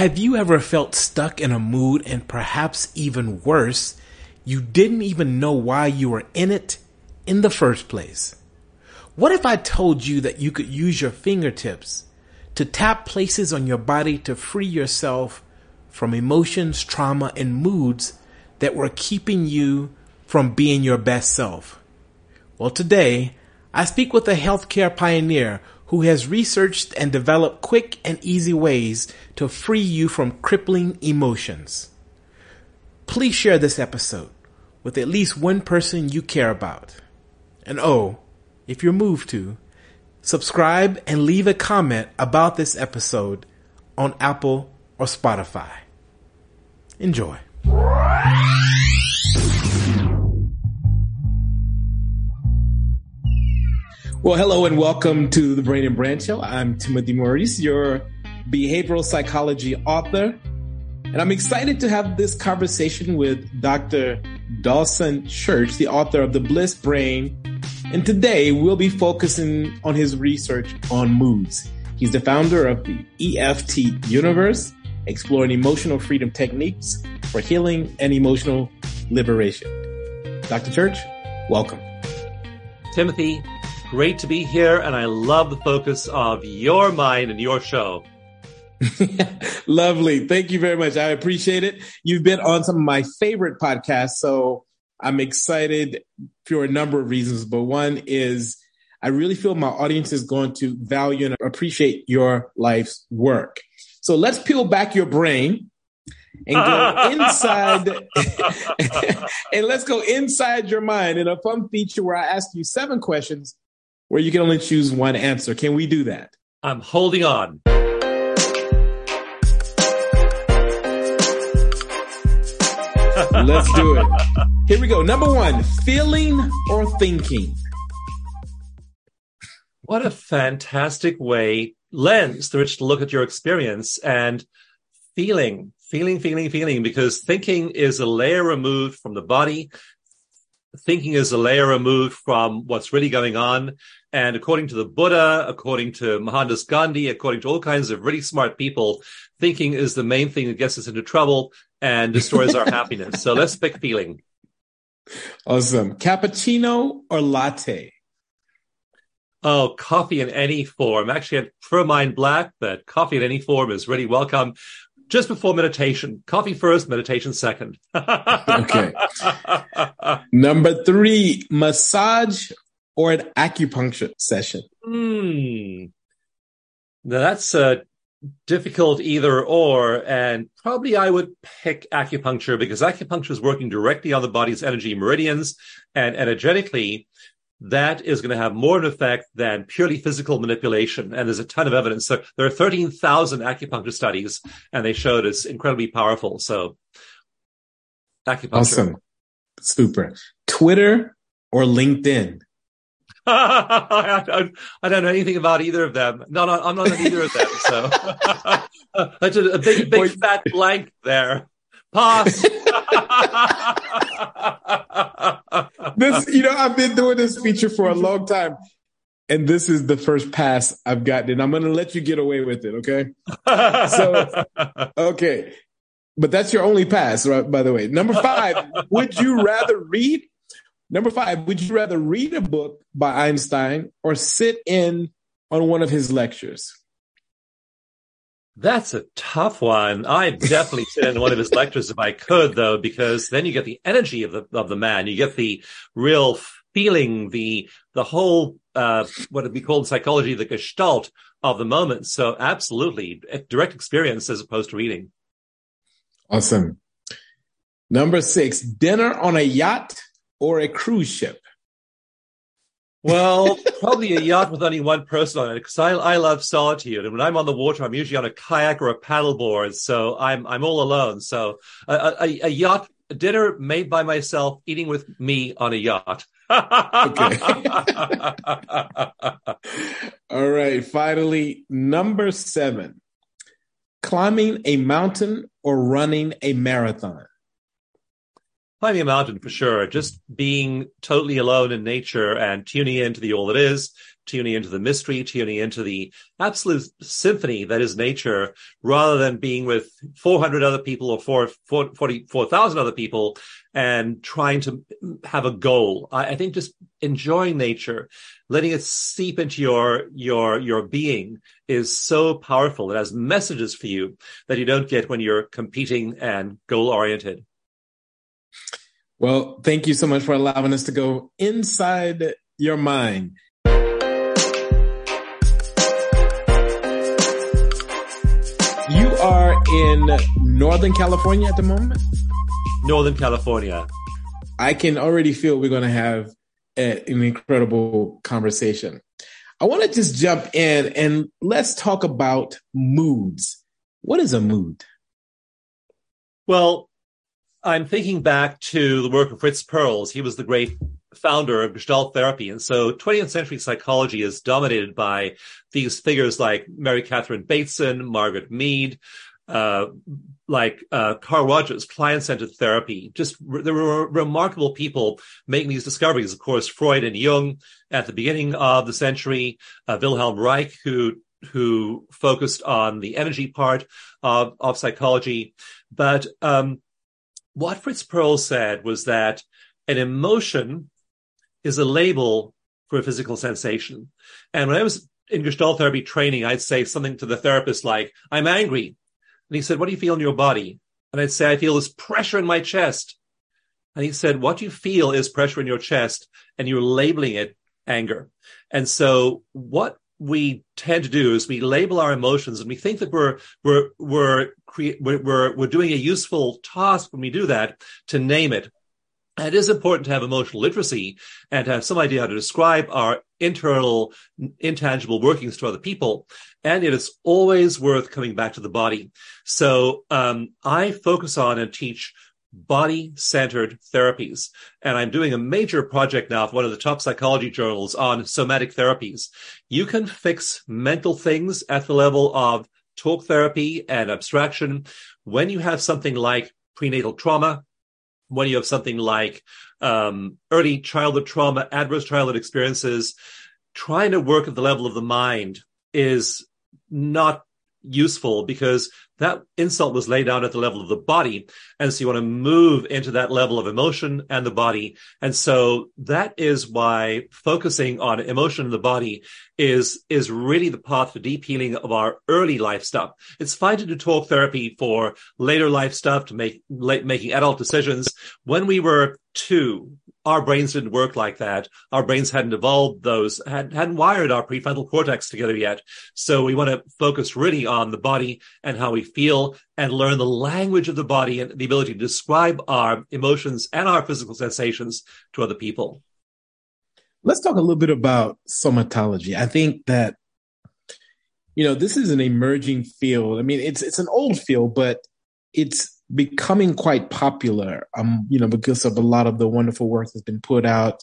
Have you ever felt stuck in a mood and perhaps even worse, you didn't even know why you were in it in the first place? What if I told you that you could use your fingertips to tap places on your body to free yourself from emotions, trauma, and moods that were keeping you from being your best self? Well, today I speak with a healthcare pioneer who has researched and developed quick and easy ways to free you from crippling emotions. Please share this episode with at least one person you care about. And oh, if you're moved to, subscribe and leave a comment about this episode on Apple or Spotify. Enjoy. Well, hello and welcome to the Brain and Brand Show. I'm Timothy Maurice, your behavioral psychology author. And I'm excited to have this conversation with Dr. Dawson Church, the author of The Bliss Brain. And today we'll be focusing on his research on moods. He's the founder of the EFT Universe, exploring emotional freedom techniques for healing and emotional liberation. Dr. Church, welcome. Timothy, Great to be here, and I love the focus of your mind and your show. Lovely. Thank you very much. I appreciate it. You've been on some of my favorite podcasts, so I'm excited for a number of reasons. But one is I really feel my audience is going to value and appreciate your life's work. So let's peel back your brain and go inside and let's go inside your mind in a fun feature where I ask you seven questions where you can only choose one answer. Can we do that? I'm holding on. Let's do it. Here we go. Number one, feeling or thinking. What a fantastic way, lens through which to look at your experience and feeling, feeling, feeling, feeling, because thinking is a layer removed from the body. Thinking is a layer removed from what's really going on. And according to the Buddha, according to Mohandas Gandhi, according to all kinds of really smart people, thinking is the main thing that gets us into trouble and destroys our happiness. So let's pick feeling. Awesome. Cappuccino or latte? Oh, coffee in any form. Actually, I prefer mine black, but coffee in any form is really welcome. Just before meditation, coffee first, meditation second. okay. Number three, massage or an acupuncture session? Hmm. Now that's a difficult either or, and probably I would pick acupuncture because acupuncture is working directly on the body's energy meridians, and energetically, that is going to have more of an effect than purely physical manipulation. And there's a ton of evidence. So there are 13,000 acupuncture studies, and they showed it's incredibly powerful. So acupuncture. Awesome. Super. Twitter or LinkedIn? I, don't, I, don't, know anything about either of them. No, no, I'm not on either of them. So that's a, a, big, big fat blank there. Pass. this, you know, I've been doing this feature for a long time, and this is the first pass I've gotten, and I'm going to let you get away with it. Okay. so, okay. But that's your only pass, right? By the way, number five, would you rather read Number five, would you rather read a book by Einstein or sit in on one of his lectures? That's a tough one. I definitely sit in one of his lectures if I could, though, because then you get the energy of the of the man. You get the real feeling, the the whole uh, what would be called in psychology the gestalt of the moment. So, absolutely, direct experience as opposed to reading. Awesome. Number six, dinner on a yacht or a cruise ship? Well, probably a yacht with only one person on it because I, I love solitude. And when I'm on the water, I'm usually on a kayak or a paddleboard. So I'm, I'm all alone. So a, a, a yacht a dinner made by myself, eating with me on a yacht. okay. all right. Finally, number seven, climbing a mountain or running a marathon climbing a mountain for sure. Just being totally alone in nature and tuning into the all that is, tuning into the mystery, tuning into the absolute symphony that is nature, rather than being with 400 other people or 4, 44,000 other people and trying to have a goal. I, I think just enjoying nature, letting it seep into your, your, your being is so powerful. It has messages for you that you don't get when you're competing and goal oriented. Well, thank you so much for allowing us to go inside your mind. You are in Northern California at the moment? Northern California. I can already feel we're going to have a, an incredible conversation. I want to just jump in and let's talk about moods. What is a mood? Well, I'm thinking back to the work of Fritz Perls. He was the great founder of Gestalt therapy. And so 20th century psychology is dominated by these figures like Mary Catherine Bateson, Margaret Mead, uh, like uh, Carl Rogers, client-centered therapy. Just there were remarkable people making these discoveries. Of course, Freud and Jung at the beginning of the century, uh, Wilhelm Reich, who who focused on the energy part of, of psychology. But um, what Fritz Perls said was that an emotion is a label for a physical sensation. And when I was in Gestalt therapy training, I'd say something to the therapist like, I'm angry. And he said, what do you feel in your body? And I'd say, I feel this pressure in my chest. And he said, what you feel is pressure in your chest and you're labeling it anger. And so what we tend to do is we label our emotions and we think that we're we're we're we're, we're doing a useful task when we do that to name it. And it is important to have emotional literacy and to have some idea how to describe our internal intangible workings to other people. And it is always worth coming back to the body. So um, I focus on and teach body centered therapies. And I'm doing a major project now for one of the top psychology journals on somatic therapies. You can fix mental things at the level of talk therapy and abstraction when you have something like prenatal trauma, when you have something like um, early childhood trauma, adverse childhood experiences. Trying to work at the level of the mind is not useful because that insult was laid down at the level of the body. And so you want to move into that level of emotion and the body. And so that is why focusing on emotion in the body is, is really the path to deep healing of our early life stuff. It's fine to do talk therapy for later life stuff to make, late, making adult decisions. When we were two, our brains didn't work like that. Our brains hadn't evolved those, had, hadn't wired our prefrontal cortex together yet. So we want to focus really on the body and how we feel and learn the language of the body and the ability to describe our emotions and our physical sensations to other people. Let's talk a little bit about somatology. I think that, you know, this is an emerging field. I mean, it's, it's an old field, but it's becoming quite popular, um, you know, because of a lot of the wonderful work that's been put out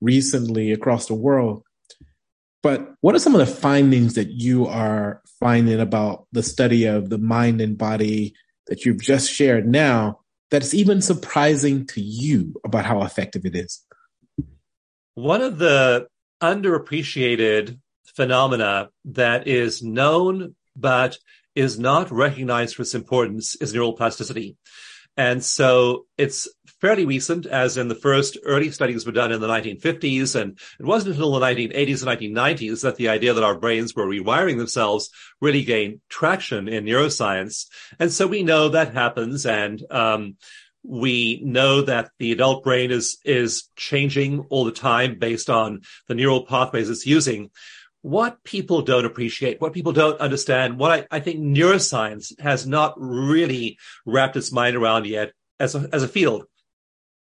recently across the world. But what are some of the findings that you are finding about the study of the mind and body that you've just shared now that's even surprising to you about how effective it is? One of the underappreciated phenomena that is known but is not recognized for its importance is neuroplasticity. And so it's fairly recent, as in the first early studies were done in the 1950s. And it wasn't until the 1980s and 1990s that the idea that our brains were rewiring themselves really gained traction in neuroscience. And so we know that happens. And, um, we know that the adult brain is, is changing all the time based on the neural pathways it's using what people don't appreciate, what people don't understand, what I, I, think neuroscience has not really wrapped its mind around yet as a, as a field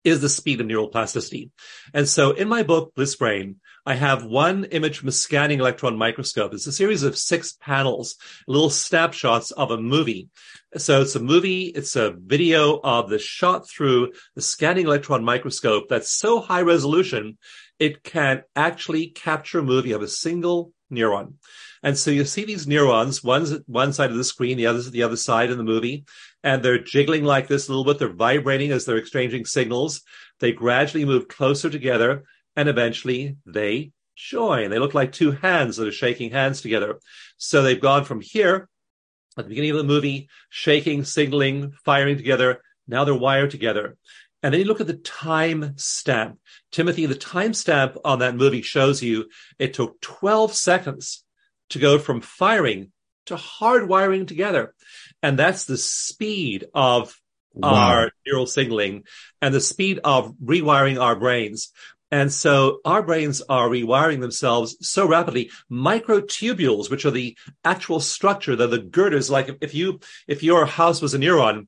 is the speed of neural plasticity. And so in my book, Bliss Brain, I have one image from a scanning electron microscope. It's a series of six panels, little snapshots of a movie. So it's a movie. It's a video of the shot through the scanning electron microscope that's so high resolution it can actually capture a movie of a single neuron. And so you see these neurons, one's at one side of the screen, the other's at the other side in the movie, and they're jiggling like this a little bit. They're vibrating as they're exchanging signals. They gradually move closer together and eventually they join. They look like two hands that are shaking hands together. So they've gone from here at the beginning of the movie, shaking, signaling, firing together. Now they're wired together. And then you look at the time stamp. Timothy, the time stamp on that movie shows you it took 12 seconds to go from firing to hardwiring together. And that's the speed of wow. our neural signaling and the speed of rewiring our brains. And so our brains are rewiring themselves so rapidly. Microtubules, which are the actual structure, they're the girders. Like if you, if your house was a neuron,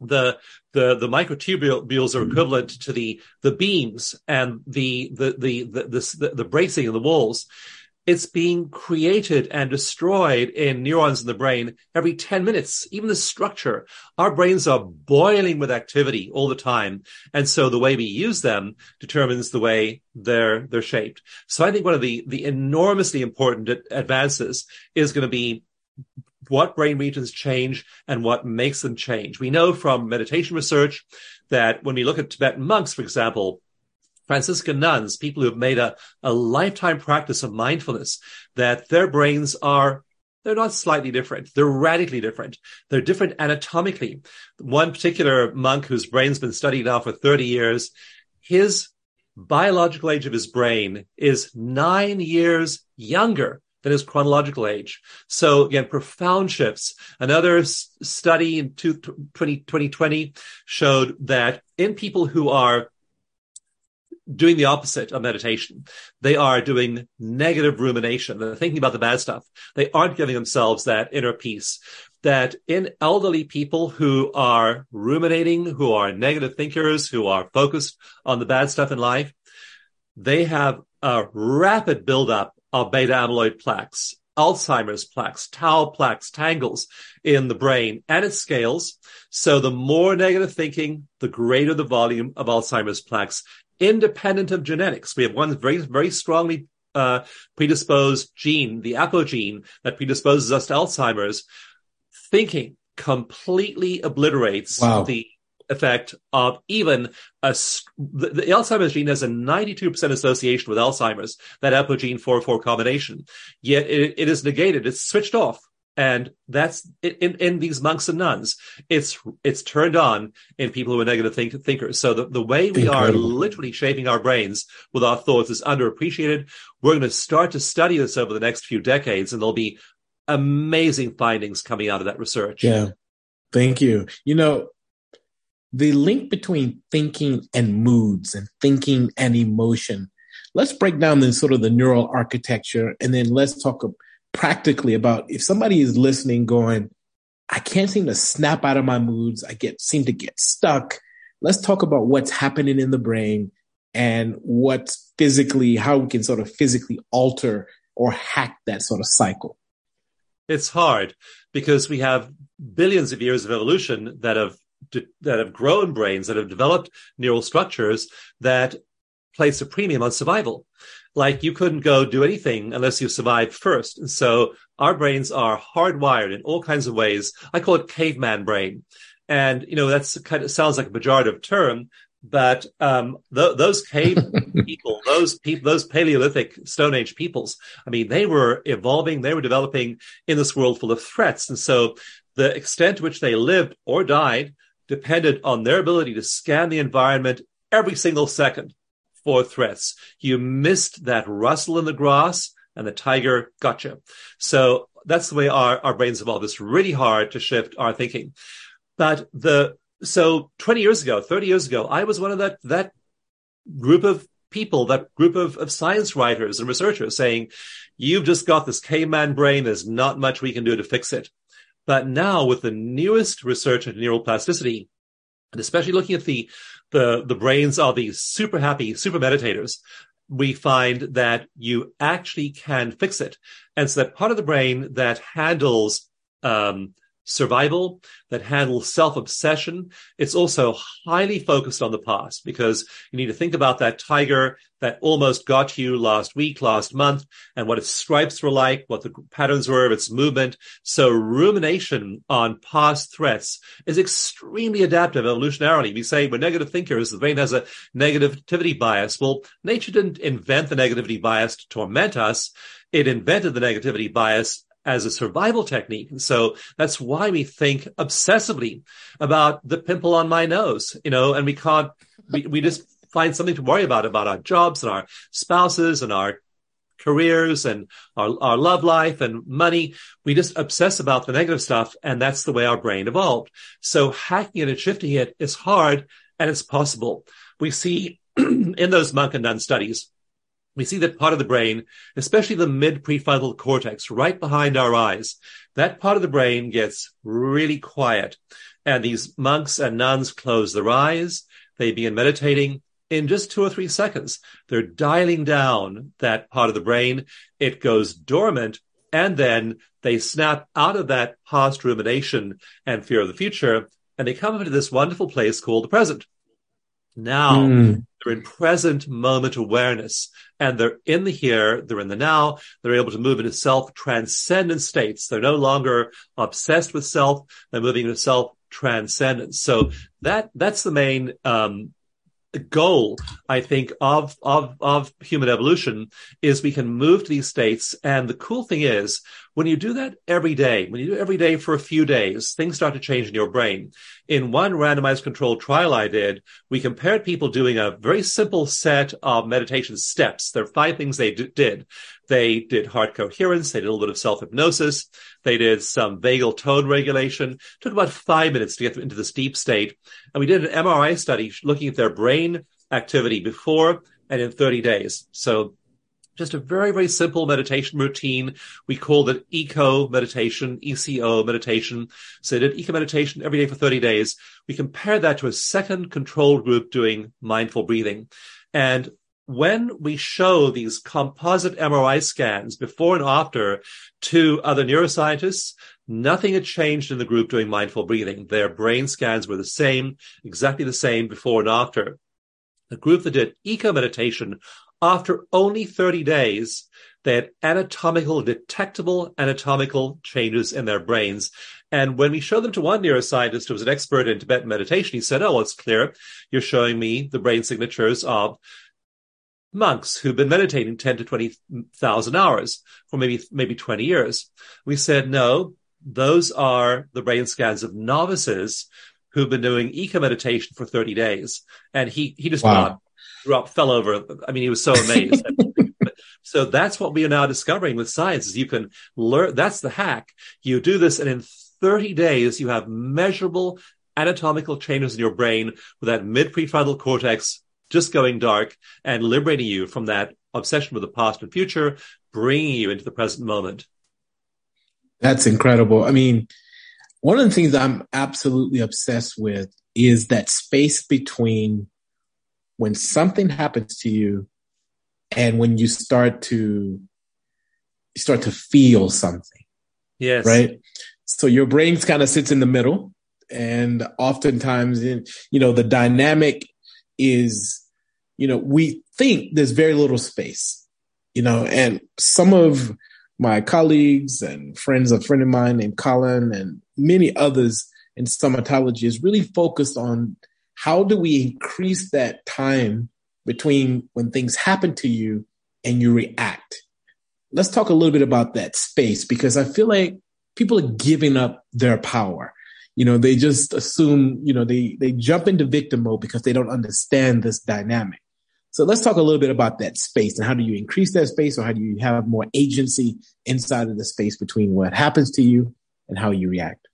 the the the microtubules are equivalent to the the beams and the the the the the, the bracing in the walls it's being created and destroyed in neurons in the brain every 10 minutes. Even the structure, our brains are boiling with activity all the time. And so the way we use them determines the way they're, they're shaped. So I think one of the, the enormously important advances is going to be what brain regions change and what makes them change. We know from meditation research that when we look at Tibetan monks, for example, Franciscan nuns, people who have made a, a lifetime practice of mindfulness, that their brains are they're not slightly different. They're radically different. They're different anatomically. One particular monk whose brain's been studied now for 30 years, his biological age of his brain is nine years younger than his chronological age. So again, profound shifts. Another study in 2020 showed that in people who are doing the opposite of meditation. They are doing negative rumination. They're thinking about the bad stuff. They aren't giving themselves that inner peace. That in elderly people who are ruminating, who are negative thinkers, who are focused on the bad stuff in life, they have a rapid buildup of beta amyloid plaques, Alzheimer's plaques, tau plaques, tangles in the brain, and it scales. So the more negative thinking, the greater the volume of Alzheimer's plaques independent of genetics. We have one very, very strongly uh, predisposed gene, the apogene that predisposes us to Alzheimer's. Thinking completely obliterates wow. the effect of even a the, the, Alzheimer's gene has a 92% association with Alzheimer's, that apogene 4-4 combination. Yet it, it is negated. It's switched off and that's in, in these monks and nuns. It's it's turned on in people who are negative think, thinkers. So the, the way we Incredible. are literally shaping our brains with our thoughts is underappreciated. We're going to start to study this over the next few decades, and there'll be amazing findings coming out of that research. Yeah, thank you. You know, the link between thinking and moods, and thinking and emotion. Let's break down then sort of the neural architecture, and then let's talk practically about if somebody is listening going, I can't seem to snap out of my moods. I get, seem to get stuck. Let's talk about what's happening in the brain and what's physically, how we can sort of physically alter or hack that sort of cycle. It's hard because we have billions of years of evolution that have that have grown brains that have developed neural structures that place a premium on survival like you couldn't go do anything unless you survived first. And so our brains are hardwired in all kinds of ways. I call it caveman brain. And, you know, that's kind of sounds like a pejorative term, but, um, th- those cave people, those people, those Paleolithic Stone Age peoples, I mean, they were evolving, they were developing in this world full of threats. And so the extent to which they lived or died depended on their ability to scan the environment every single second for threats. You missed that rustle in the grass and the tiger got you. So that's the way our, our brains evolve. It's really hard to shift our thinking. But the, so 20 years ago, 30 years ago, I was one of that, that group of people, that group of, of science writers and researchers saying, you've just got this caveman brain. There's not much we can do to fix it. But now with the newest research into neuroplasticity, and especially looking at the the, the brains of these super happy, super meditators, we find that you actually can fix it. And so that part of the brain that handles, um, survival, that handles self-obsession. It's also highly focused on the past because you need to think about that tiger that almost got you last week, last month, and what its stripes were like, what the patterns were of its movement. So rumination on past threats is extremely adaptive evolutionarily. We say we're negative thinkers. The brain has a negativity bias. Well, nature didn't invent the negativity bias to torment us. It invented the negativity bias as a survival technique. And so that's why we think obsessively about the pimple on my nose, you know, and we can't, we, we just find something to worry about, about our jobs and our spouses and our careers and our, our love life and money. We just obsess about the negative stuff. And that's the way our brain evolved. So hacking it and shifting it is hard and it's possible. We see in those monk and nun studies, we see that part of the brain, especially the mid prefrontal cortex, right behind our eyes, that part of the brain gets really quiet. And these monks and nuns close their eyes. They begin meditating in just two or three seconds. They're dialing down that part of the brain. It goes dormant and then they snap out of that past rumination and fear of the future and they come into this wonderful place called the present. Now mm. They're in present moment awareness and they're in the here, they're in the now, they're able to move into self transcendent states. They're no longer obsessed with self, they're moving into self transcendence. So that, that's the main, um, goal, I think, of, of, of human evolution is we can move to these states. And the cool thing is when you do that every day, when you do it every day for a few days, things start to change in your brain. In one randomized controlled trial I did, we compared people doing a very simple set of meditation steps. There are five things they d- did. They did heart coherence. They did a little bit of self-hypnosis. They did some vagal tone regulation. It took about five minutes to get them into this deep state. And we did an MRI study looking at their brain activity before and in 30 days. So just a very, very simple meditation routine. We called it eco meditation, ECO meditation. So they did eco meditation every day for 30 days. We compared that to a second control group doing mindful breathing. And when we show these composite MRI scans before and after to other neuroscientists, nothing had changed in the group doing mindful breathing. Their brain scans were the same, exactly the same before and after. The group that did eco meditation after only 30 days, they had anatomical, detectable anatomical changes in their brains. And when we showed them to one neuroscientist who was an expert in Tibetan meditation, he said, Oh, well, it's clear. You're showing me the brain signatures of monks who've been meditating 10 to 20,000 hours for maybe, maybe 20 years. We said, no, those are the brain scans of novices who've been doing eco meditation for 30 days. And he, he just wow up, fell over. I mean, he was so amazed. so that's what we are now discovering with science is you can learn. That's the hack. You do this and in 30 days, you have measurable anatomical changes in your brain with that mid prefrontal cortex just going dark and liberating you from that obsession with the past and future, bringing you into the present moment. That's incredible. I mean, one of the things I'm absolutely obsessed with is that space between when something happens to you and when you start to you start to feel something. Yes. Right. So your brain kind of sits in the middle and oftentimes in, you know, the dynamic is, you know, we think there's very little space, you know, and some of my colleagues and friends, a friend of mine named Colin and many others in somatology is really focused on how do we increase that time between when things happen to you and you react? Let's talk a little bit about that space because I feel like people are giving up their power. You know, they just assume, you know, they, they jump into victim mode because they don't understand this dynamic. So let's talk a little bit about that space and how do you increase that space or how do you have more agency inside of the space between what happens to you and how you react?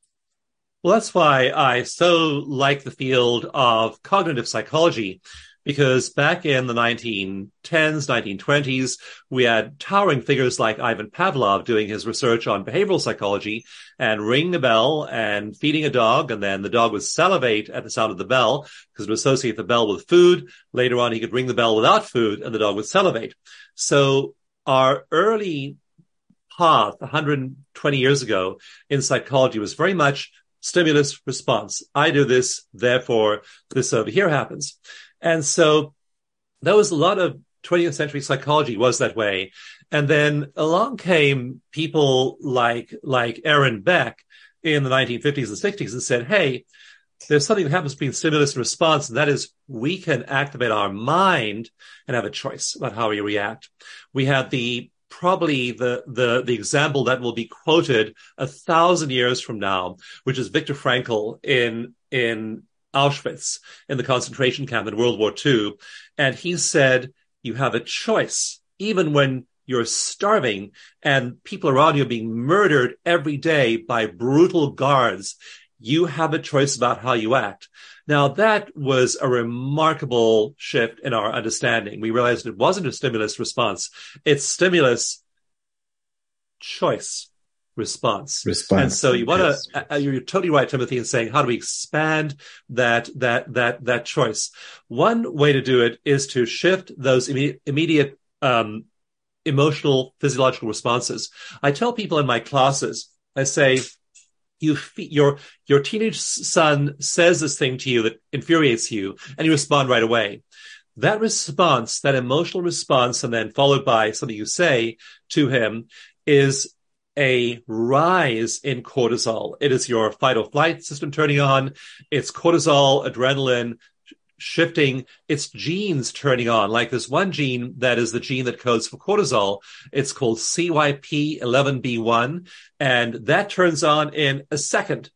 Well, that's why I so like the field of cognitive psychology, because back in the 1910s, 1920s, we had towering figures like Ivan Pavlov doing his research on behavioral psychology and ringing a bell and feeding a dog. And then the dog would salivate at the sound of the bell because it would associate the bell with food. Later on, he could ring the bell without food and the dog would salivate. So our early path 120 years ago in psychology was very much stimulus response. I do this, therefore this over here happens. And so there was a lot of 20th century psychology was that way. And then along came people like, like Aaron Beck in the 1950s and 60s and said, Hey, there's something that happens between stimulus and response, and that is we can activate our mind and have a choice about how we react. We had the probably the, the, the example that will be quoted a thousand years from now, which is Viktor Frankl in, in Auschwitz in the concentration camp in World War II. And he said, you have a choice, even when you're starving and people around you are being murdered every day by brutal guards. You have a choice about how you act. Now that was a remarkable shift in our understanding. We realized it wasn't a stimulus response. It's stimulus choice response. Response. And so you want to, Yes. uh, you're totally right, Timothy, in saying, how do we expand that, that, that, that choice? One way to do it is to shift those imme- immediate, um, emotional physiological responses. I tell people in my classes, I say, you fe- your your teenage son says this thing to you that infuriates you and you respond right away. That response that emotional response and then followed by something you say to him is a rise in cortisol. It is your fight or flight system turning on. It's cortisol adrenaline shifting its genes turning on. Like this one gene that is the gene that codes for cortisol. It's called CYP11B1 and that turns on in a second.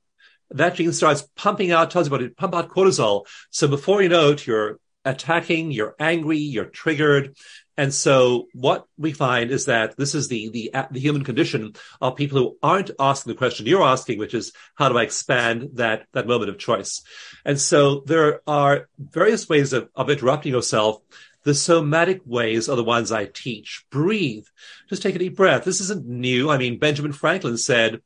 That gene starts pumping out, tells you about it, pump out cortisol. So before you know it, you're attacking, you're angry, you're triggered. And so what we find is that this is the, the, the human condition of people who aren't asking the question you're asking, which is how do I expand that, that moment of choice? And so there are various ways of, of interrupting yourself. The somatic ways are the ones I teach. Breathe. Just take a deep breath. This isn't new. I mean, Benjamin Franklin said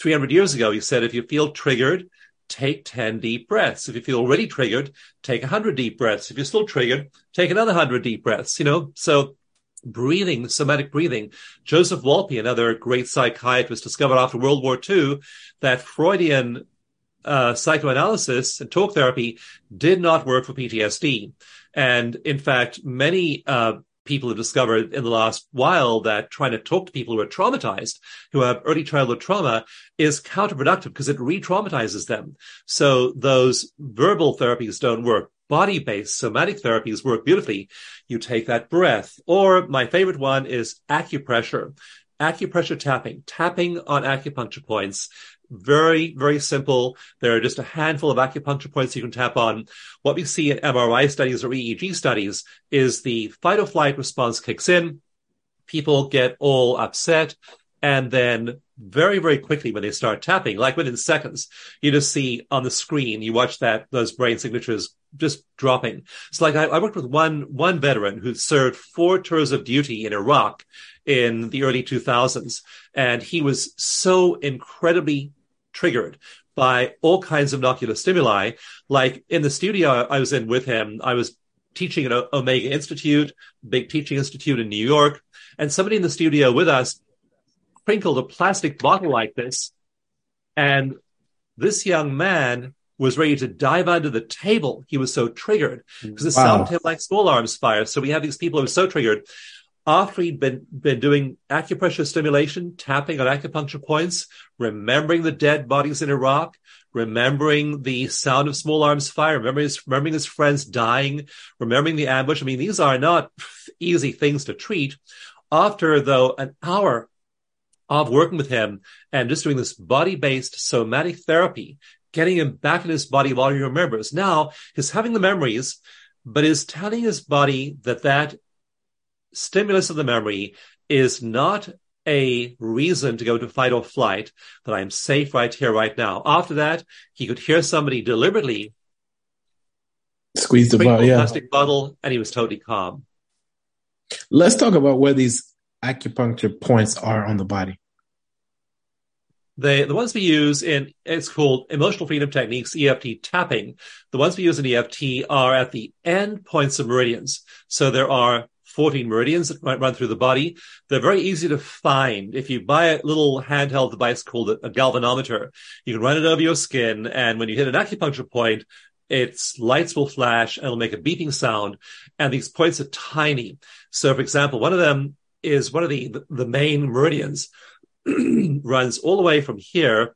300 years ago, he said, if you feel triggered, take 10 deep breaths. If you feel already triggered, take 100 deep breaths. If you're still triggered, take another 100 deep breaths, you know? So breathing, somatic breathing. Joseph Wolpe, another great psychiatrist, discovered after World War II that Freudian uh, psychoanalysis and talk therapy did not work for PTSD. And in fact, many uh, people have discovered in the last while that trying to talk to people who are traumatized, who have early childhood trauma, is counterproductive because it re-traumatizes them. So those verbal therapies don't work. Body-based somatic therapies work beautifully. You take that breath. Or my favorite one is acupressure. Acupressure tapping, tapping on acupuncture points very, very simple. There are just a handful of acupuncture points you can tap on. What we see in MRI studies or EEG studies is the fight or flight response kicks in. People get all upset. And then very, very quickly when they start tapping, like within seconds, you just see on the screen, you watch that, those brain signatures just dropping. It's like I, I worked with one, one veteran who served four tours of duty in Iraq in the early 2000s. And he was so incredibly triggered by all kinds of ocular stimuli. Like in the studio I was in with him, I was teaching at Omega Institute, big teaching institute in New York. And somebody in the studio with us crinkled a plastic bottle like this. And this young man was ready to dive under the table. He was so triggered because it Wow. sounded to him like small arms fire. So we have these people who are so triggered. After he'd been, been doing acupressure stimulation, tapping on acupuncture points, remembering the dead bodies in Iraq, remembering the sound of small arms fire, remembering his, remembering his friends dying, remembering the ambush. I mean, these are not easy things to treat. After though an hour of working with him and just doing this body based somatic therapy, getting him back in his body while he remembers. Now he's having the memories, but is telling his body that that stimulus of the memory is not a reason to go to fight or flight, that I'm safe right here, right now. After that, he could hear somebody deliberately Squeeze the a Yeah. plastic bottle and he was totally calm. Let's talk about where these acupuncture points are on the body. The, the ones we use in, it's called emotional freedom techniques, EFT tapping. The ones we use in EFT are at the end points of meridians. So there are 14 meridians that might run through the body. They're very easy to find. If you buy a little handheld device called a galvanometer, you can run it over your skin. And when you hit an acupuncture point, its lights will flash and it'll make a beeping sound. And these points are tiny. So, for example, one of them is one of the, the main meridians runs all the way from here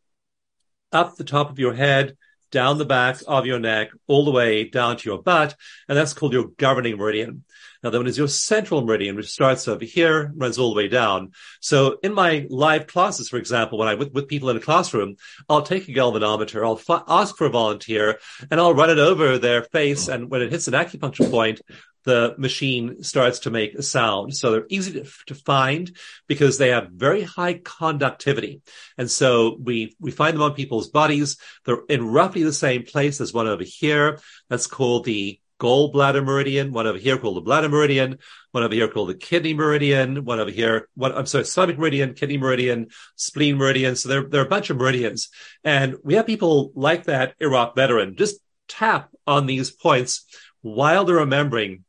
up the top of your head, down the back of your neck, all the way down to your butt. And that's called your governing meridian. Now, that one is your central meridian, which starts over here, runs all the way down. So in my live classes, for example, when i'm with, with people in a classroom, I'll take a galvanometer, I'll ask for a volunteer, and I'll run it over their face. And when it hits an acupuncture point, the machine starts to make a sound. So they're easy to, to, find because they have very high conductivity. And so we, we find them on people's bodies. They're in roughly the same place as one over here. That's called the gallbladder meridian, one over here called the bladder meridian, one over here called the kidney meridian, one over here, one, I'm sorry, stomach meridian, kidney meridian, spleen meridian. So there, there are a bunch of meridians. And we have people like that Iraq veteran just tap on these points while they're remembering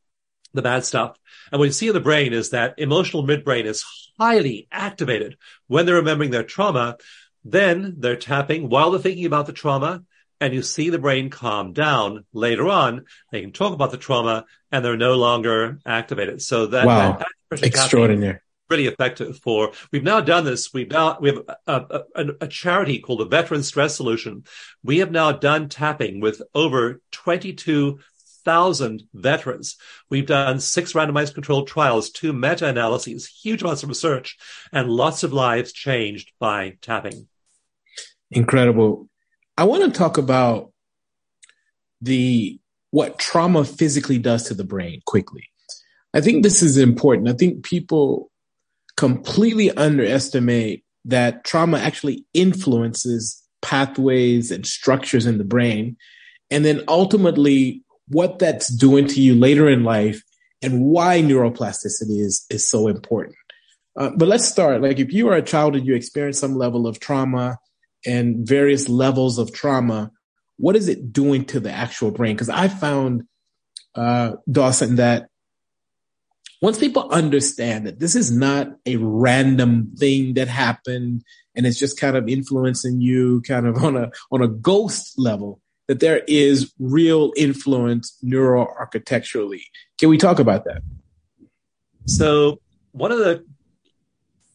the bad stuff. And what you see in the brain is that emotional midbrain is highly activated when they're remembering their trauma. Then they're tapping while they're thinking about the trauma and you see the brain calm down later on, they can talk about the trauma and they're no longer activated. So that, wow. That extraordinary. Really effective for, we've now done this. We've now, we have a, a, a charity called the Veteran Stress Solution. We have now done tapping with over 22,000 veterans. We've done six randomized controlled trials, two meta analyses, huge amounts of research, and lots of lives changed by tapping. Incredible. I want to talk about the what trauma physically does to the brain quickly. I think this is important. I think people completely underestimate that trauma actually influences pathways and structures in the brain. And then ultimately, what that's doing to you later in life and why neuroplasticity is, is so important. Uh, but let's start. Like, if you are a child and you experience some level of trauma, and various levels of trauma, what is it doing to the actual brain? Because I found, uh, Dawson, that once people understand that this is not a random thing that happened and it's just kind of influencing you kind of on a, on a ghost level, that there is real influence neuroarchitecturally. Can we talk about that? So one of the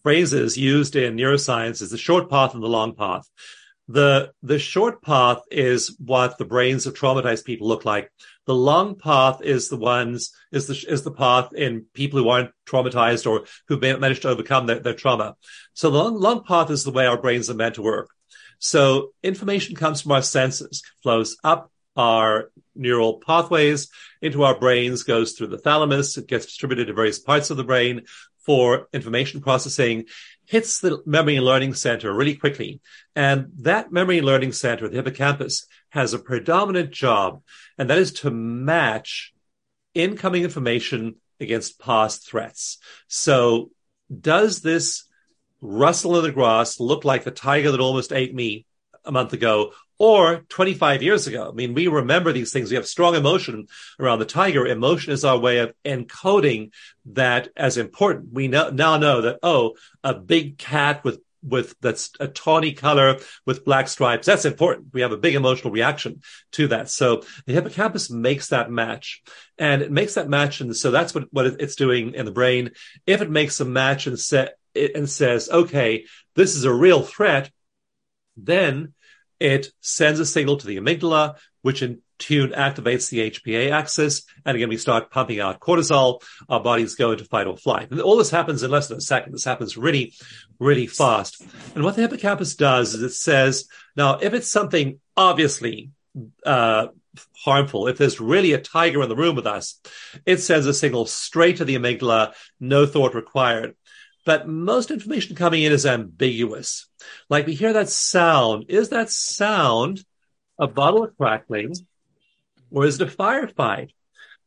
phrases used in neuroscience is the short path and the long path. The, the short path is what the brains of traumatized people look like. The long path is the ones, is the, is the path in people who aren't traumatized or who've managed to overcome their, their trauma. So the long, long path is the way our brains are meant to work. So information comes from our senses, flows up our neural pathways into our brains, goes through the thalamus. It gets distributed to various parts of the brain for information processing hits the memory and learning center really quickly. And that memory and learning center, the hippocampus, has a predominant job, and that is to match incoming information against past threats. So does this rustle in the grass looked like the tiger that almost ate me a month ago? or 25 years ago. I mean, we remember these things. We have strong emotion around the tiger. Emotion is our way of encoding that as important. We now know that, oh, a big cat with with that's a tawny color with black stripes. That's important. We have a big emotional reaction to that. So the hippocampus makes that match and it makes that match. And so that's what, what it's doing in the brain. If it makes a match and set and says, okay, this is a real threat, then it sends a signal to the amygdala, which in tune activates the HPA axis. And again, we start pumping out cortisol. Our bodies go into fight or flight. And all this happens in less than a second. This happens really, really fast. And what the hippocampus does is it says, now, if it's something obviously, uh, harmful. If there's really a tiger in the room with us, it sends a signal straight to the amygdala, no thought required but most information coming in is ambiguous. Like we hear that sound. Is that sound a bottle of crackling or is it a firefight?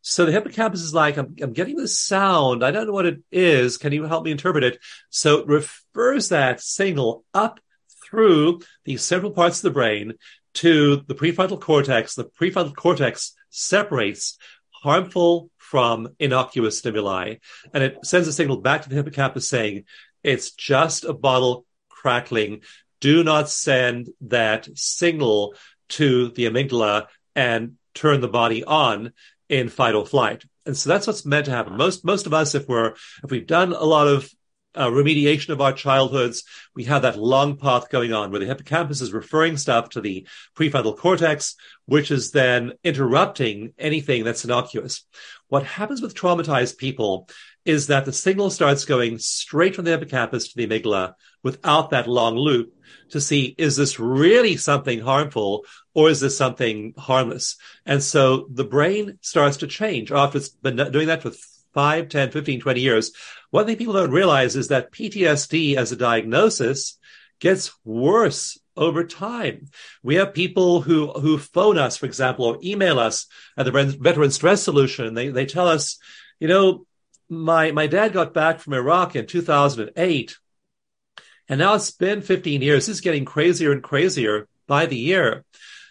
So the hippocampus is like, I'm, I'm getting this sound. I don't know what it is. Can you help me interpret it? So it refers that signal up through the central parts of the brain to the prefrontal cortex. The prefrontal cortex separates harmful from innocuous stimuli. And it sends a signal back to the hippocampus saying, it's just a bottle crackling. Do not send that signal to the amygdala and turn the body on in fight or flight. And so that's what's meant to happen. Most, most of us, if we're, if we've done a lot of uh, remediation of our childhoods, we have that long path going on where the hippocampus is referring stuff to the prefrontal cortex, which is then interrupting anything that's innocuous. What happens with traumatized people is that the signal starts going straight from the hippocampus to the amygdala without that long loop to see, is this really something harmful or is this something harmless? And so the brain starts to change after it's been doing that for 5, 10, 15, 20 years. One thing people don't realize is that PTSD as a diagnosis gets worse over time. We have people who, who phone us, for example, or email us at the Veteran Stress Solution. They, they tell us, you know, my, my dad got back from Iraq in 2008 and now it's been 15 years. It's getting crazier and crazier by the year.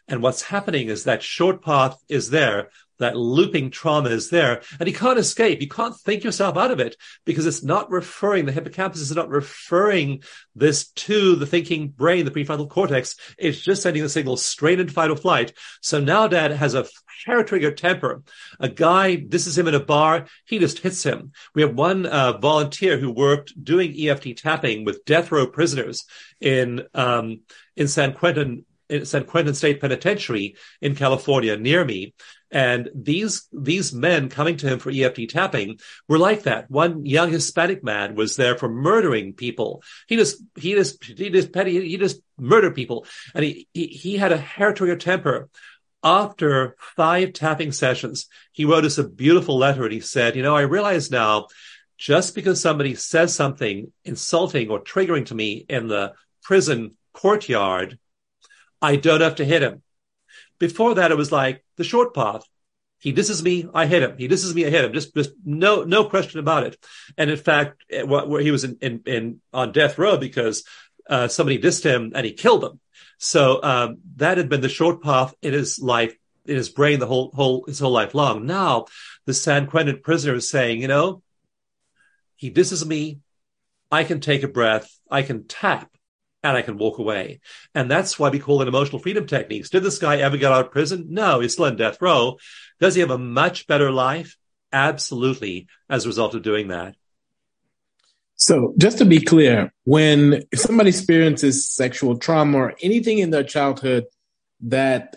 And what's happening is that short path is there. That looping trauma is there and you can't escape. You can't think yourself out of it because it's not referring, the hippocampus is not referring this to the thinking brain, the prefrontal cortex. It's just sending the signal straight into fight or flight. So now dad has a hair trigger temper. A guy, this is him in a bar. He just hits him. We have one uh, volunteer who worked doing EFT tapping with death row prisoners in, um, in San Quentin, in San Quentin State Penitentiary in California near me. And these, these men coming to him for EFT tapping were like that. One young Hispanic man was there for murdering people. He just, he just, he just petty, he just murdered people. And he, he, he had a hair trigger temper. After five tapping sessions, he wrote us a beautiful letter and he said, you know, I realize now just because somebody says something insulting or triggering to me in the prison courtyard, I don't have to hit him. Before that, it was like the short path. He disses me, I hit him. He disses me, I hit him. Just, just no, no question about it. And in fact, eh, where he was in, in, in on death row because uh, somebody dissed him and he killed him. So um, that had been the short path in his life, in his brain, the whole, whole his whole life long. Now the San Quentin prisoner is saying, you know, he disses me, I can take a breath, I can tap, and I can walk away. And that's why we call it emotional freedom techniques. Did this guy ever get out of prison? No, he's still in death row. Does he have a much better life? Absolutely, as a result of doing that. So, just to be clear, when somebody experiences sexual trauma or anything in their childhood that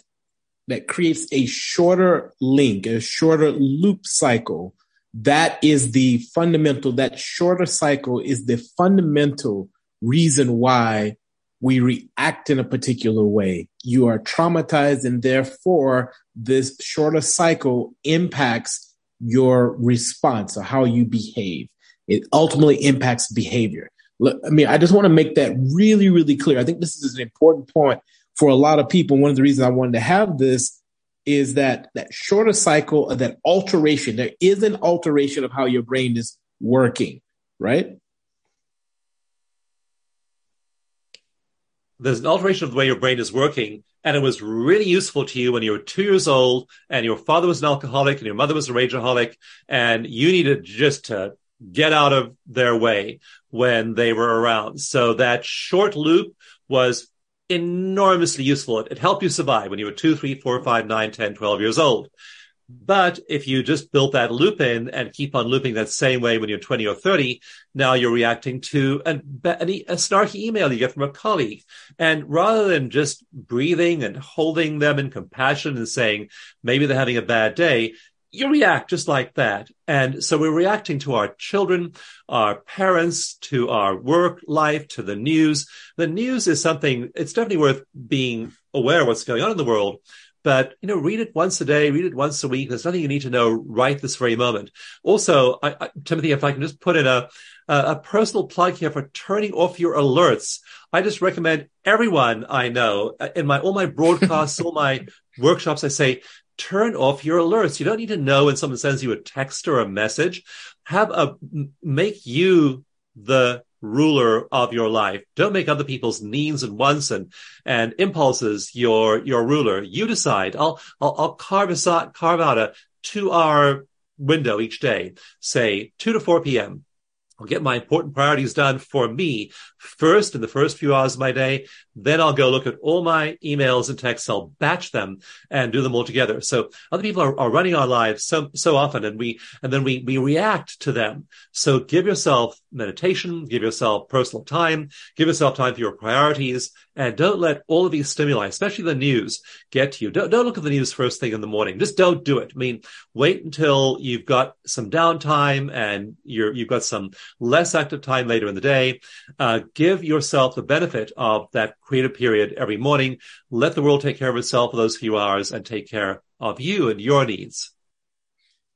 that creates a shorter link, a shorter loop cycle, that is the fundamental. That shorter cycle is the fundamental reason why we react in a particular way. You are traumatized and therefore this shorter cycle impacts your response or how you behave. It ultimately impacts behavior. I mean, I just want to make that really, really clear. I think this is an important point for a lot of people. One of the reasons I wanted to have this is that that shorter cycle that alteration. There is an alteration of how your brain is working, right? There's an alteration of the way your brain is working. And it was really useful to you when you were two years old and your father was an alcoholic and your mother was a rageaholic and you needed just to get out of their way when they were around. So that short loop was enormously useful. It, it helped you survive when you were two, three, four, five, nine, 10, 12 years old. But if you just built that loop in and keep on looping that same way when you're 20 or 30, now you're reacting to an, a snarky email you get from a colleague. And rather than just breathing and holding them in compassion and saying, maybe they're having a bad day, you react just like that. And so we're reacting to our children, our parents, to our work life, to the news. The news is something, it's definitely worth being aware of what's going on in the world but you know, read it once a day, read it once a week. There's nothing you need to know right this very moment. Also, I, I, Timothy, if I can just put in a, a personal plug here for turning off your alerts. I just recommend everyone I know uh, in my all my broadcasts, all my workshops. I say turn off your alerts. You don't need to know when someone sends you a text or a message. Have a make you the ruler of your life. Don't make other people's needs and wants and, and impulses your, your ruler. You decide. I'll, I'll, I'll carve aside, carve out a two hour window each day, say 2 to 4 p.m. I'll get my important priorities done for me first in the first few hours of my day. Then I'll go look at all my emails and texts. I'll batch them and do them all together. So other people are, are running our lives so, so often and we, and then we, we react to them. So give yourself meditation, give yourself personal time, give yourself time for your priorities and don't let all of these stimuli, especially the news, get to you. Don't, don't look at the news first thing in the morning. Just don't do it. I mean, wait until you've got some downtime and you're, you've got some less active time later in the day. Uh, give yourself the benefit of that creative period every morning. Let the world take care of itself for those few hours and take care of you and your needs.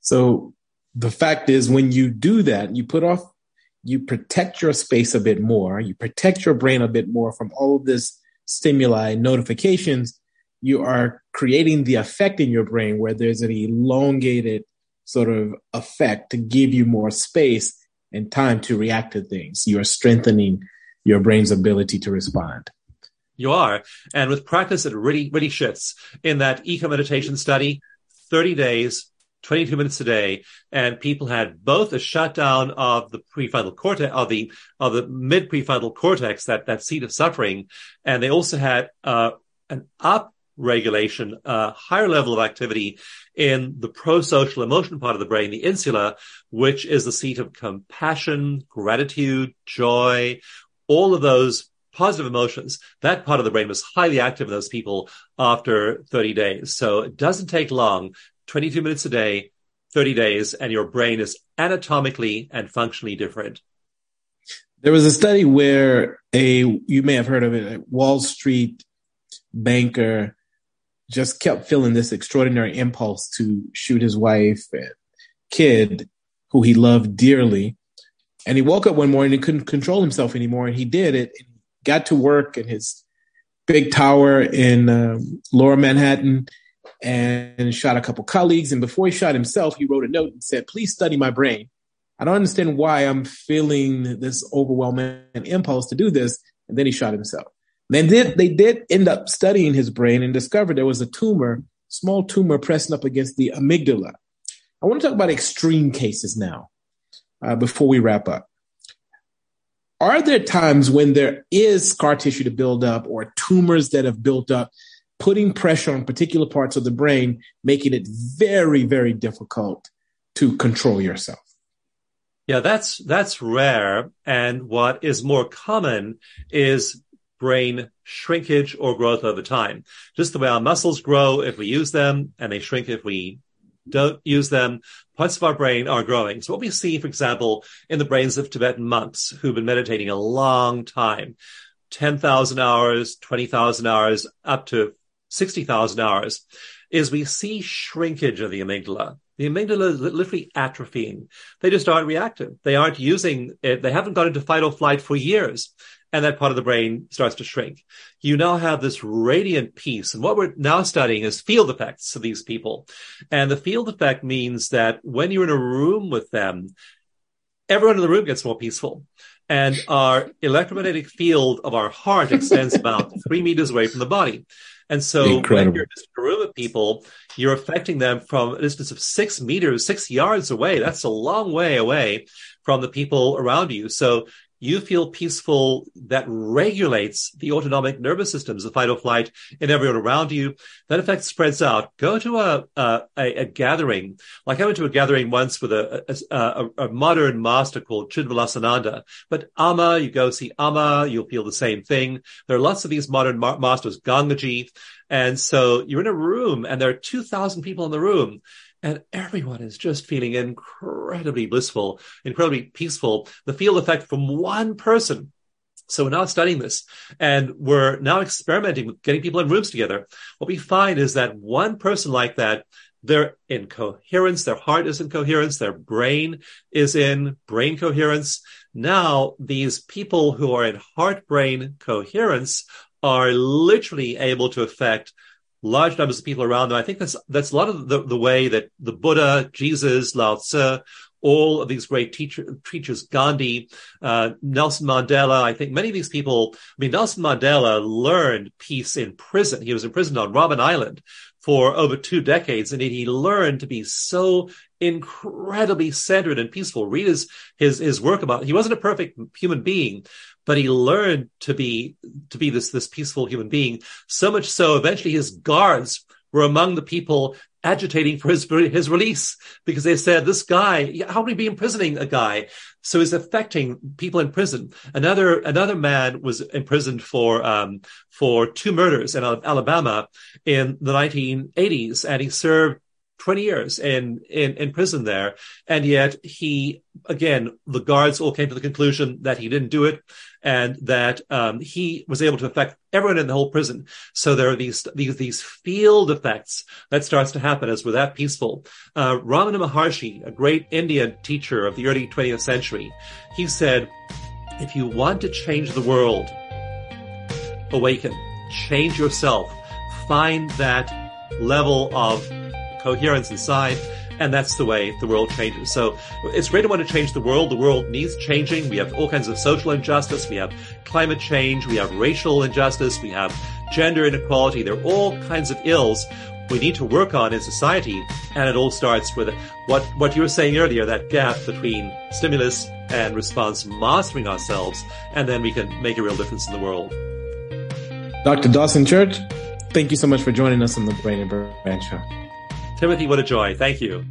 So the fact is when you do that, you put off you protect your space a bit more, you protect your brain a bit more from all of this stimuli notifications, you are creating the effect in your brain where there's an elongated sort of effect to give you more space and time to react to things. You are strengthening your brain's ability to respond. You are. And with practice, it really, really shifts. In that eco meditation study, 30 days, 22 minutes a day, and people had both a shutdown of the prefrontal cortex, of the, of the mid prefrontal cortex, that, that seat of suffering. And they also had, uh, an up regulation, a higher level of activity in the pro-social emotion part of the brain, the insula, which is the seat of compassion, gratitude, joy, all of those positive emotions. That part of the brain was highly active in those people after 30 days. So it doesn't take long 22 minutes a day, 30 days, and your brain is anatomically and functionally different. There was a study where a, you may have heard of it, a Wall Street banker just kept feeling this extraordinary impulse to shoot his wife and kid who he loved dearly. And he woke up one morning and couldn't control himself anymore. And he did it. Got to work in his big tower in um, lower Manhattan and shot a couple colleagues. And before he shot himself, he wrote a note and said, please study my brain. I don't understand why I'm feeling this overwhelming impulse to do this. And then he shot himself. Then did, they did end up studying his brain and discovered there was a tumor, small tumor pressing up against the amygdala. I want to talk about extreme cases now uh, before we wrap up. Are there times when there is scar tissue to build up or tumors that have built up putting pressure on particular parts of the brain, making it very, very difficult to control yourself. Yeah, that's, that's rare. And what is more common is brain shrinkage or growth over time. Just the way our muscles grow if we use them and they shrink if we don't use them. Parts of our brain are growing. So what we see, for example, in the brains of Tibetan monks who've been meditating a long time, 10,000 hours, 20,000 hours, up to 60,000 hours is we see shrinkage of the amygdala. The amygdala is literally atrophying. They just aren't reactive. They aren't using it. They haven't gone into fight or flight for years. And that part of the brain starts to shrink. You now have this radiant peace. And what we're now studying is field effects of these people. And the field effect means that when you're in a room with them, everyone in the room gets more peaceful. And our electromagnetic field of our heart extends about three meters away from the body. And so Incredible. when you're just in a room of people, you're affecting them from a distance of six meters, six yards away. That's a long way away from the people around you. So you feel peaceful that regulates the autonomic nervous systems, the fight or flight in everyone around you. That effect spreads out. Go to a, a, a gathering. Like I went to a gathering once with a, a, a modern master called Chidvilasananda. But Amma, you go see Amma, you'll feel the same thing. There are lots of these modern ma- masters, Gangaji. And so you're in a room and there are 2000 people in the room and everyone is just feeling incredibly blissful, incredibly peaceful. The field effect from one person. So we're now studying this and we're now experimenting with getting people in rooms together. What we find is that one person like that, they're in coherence, their heart is in coherence, their brain is in brain coherence. Now these people who are in heart brain coherence are literally able to affect large numbers of people around them. I think that's that's a lot of the, the way that the Buddha, Jesus, Lao Tzu, all of these great teacher, teachers, Gandhi, uh, Nelson Mandela. I think many of these people, I mean, Nelson Mandela learned peace in prison. He was imprisoned on Robben Island for over two decades and he learned to be so incredibly centered and peaceful. Read his, his, his work about, he wasn't a perfect human being, but he learned to be, to be this, this peaceful human being. So much so eventually his guards were among the people agitating for his his release because they said this guy how would he be imprisoning a guy so he's affecting people in prison another another man was imprisoned for um, for two murders in Alabama in the 1980s and he served 20 years in, in, in prison there. And yet he, again, the guards all came to the conclusion that he didn't do it and that, um, he was able to affect everyone in the whole prison. So there are these, these, these field effects that starts to happen as we're that peaceful. Uh, Ramana Maharshi, a great Indian teacher of the early 20th century, he said, if you want to change the world, awaken, change yourself, find that level of coherence inside. And that's the way the world changes. So it's great to want to change the world. The world needs changing. We have all kinds of social injustice. We have climate change. We have racial injustice. We have gender inequality. There are all kinds of ills we need to work on in society. And it all starts with what, what you were saying earlier, that gap between stimulus and response, mastering ourselves, and then we can make a real difference in the world. Dr. Dawson Church, thank you so much for joining us on the Brain and Brand Show. Timothy, what a joy. Thank you.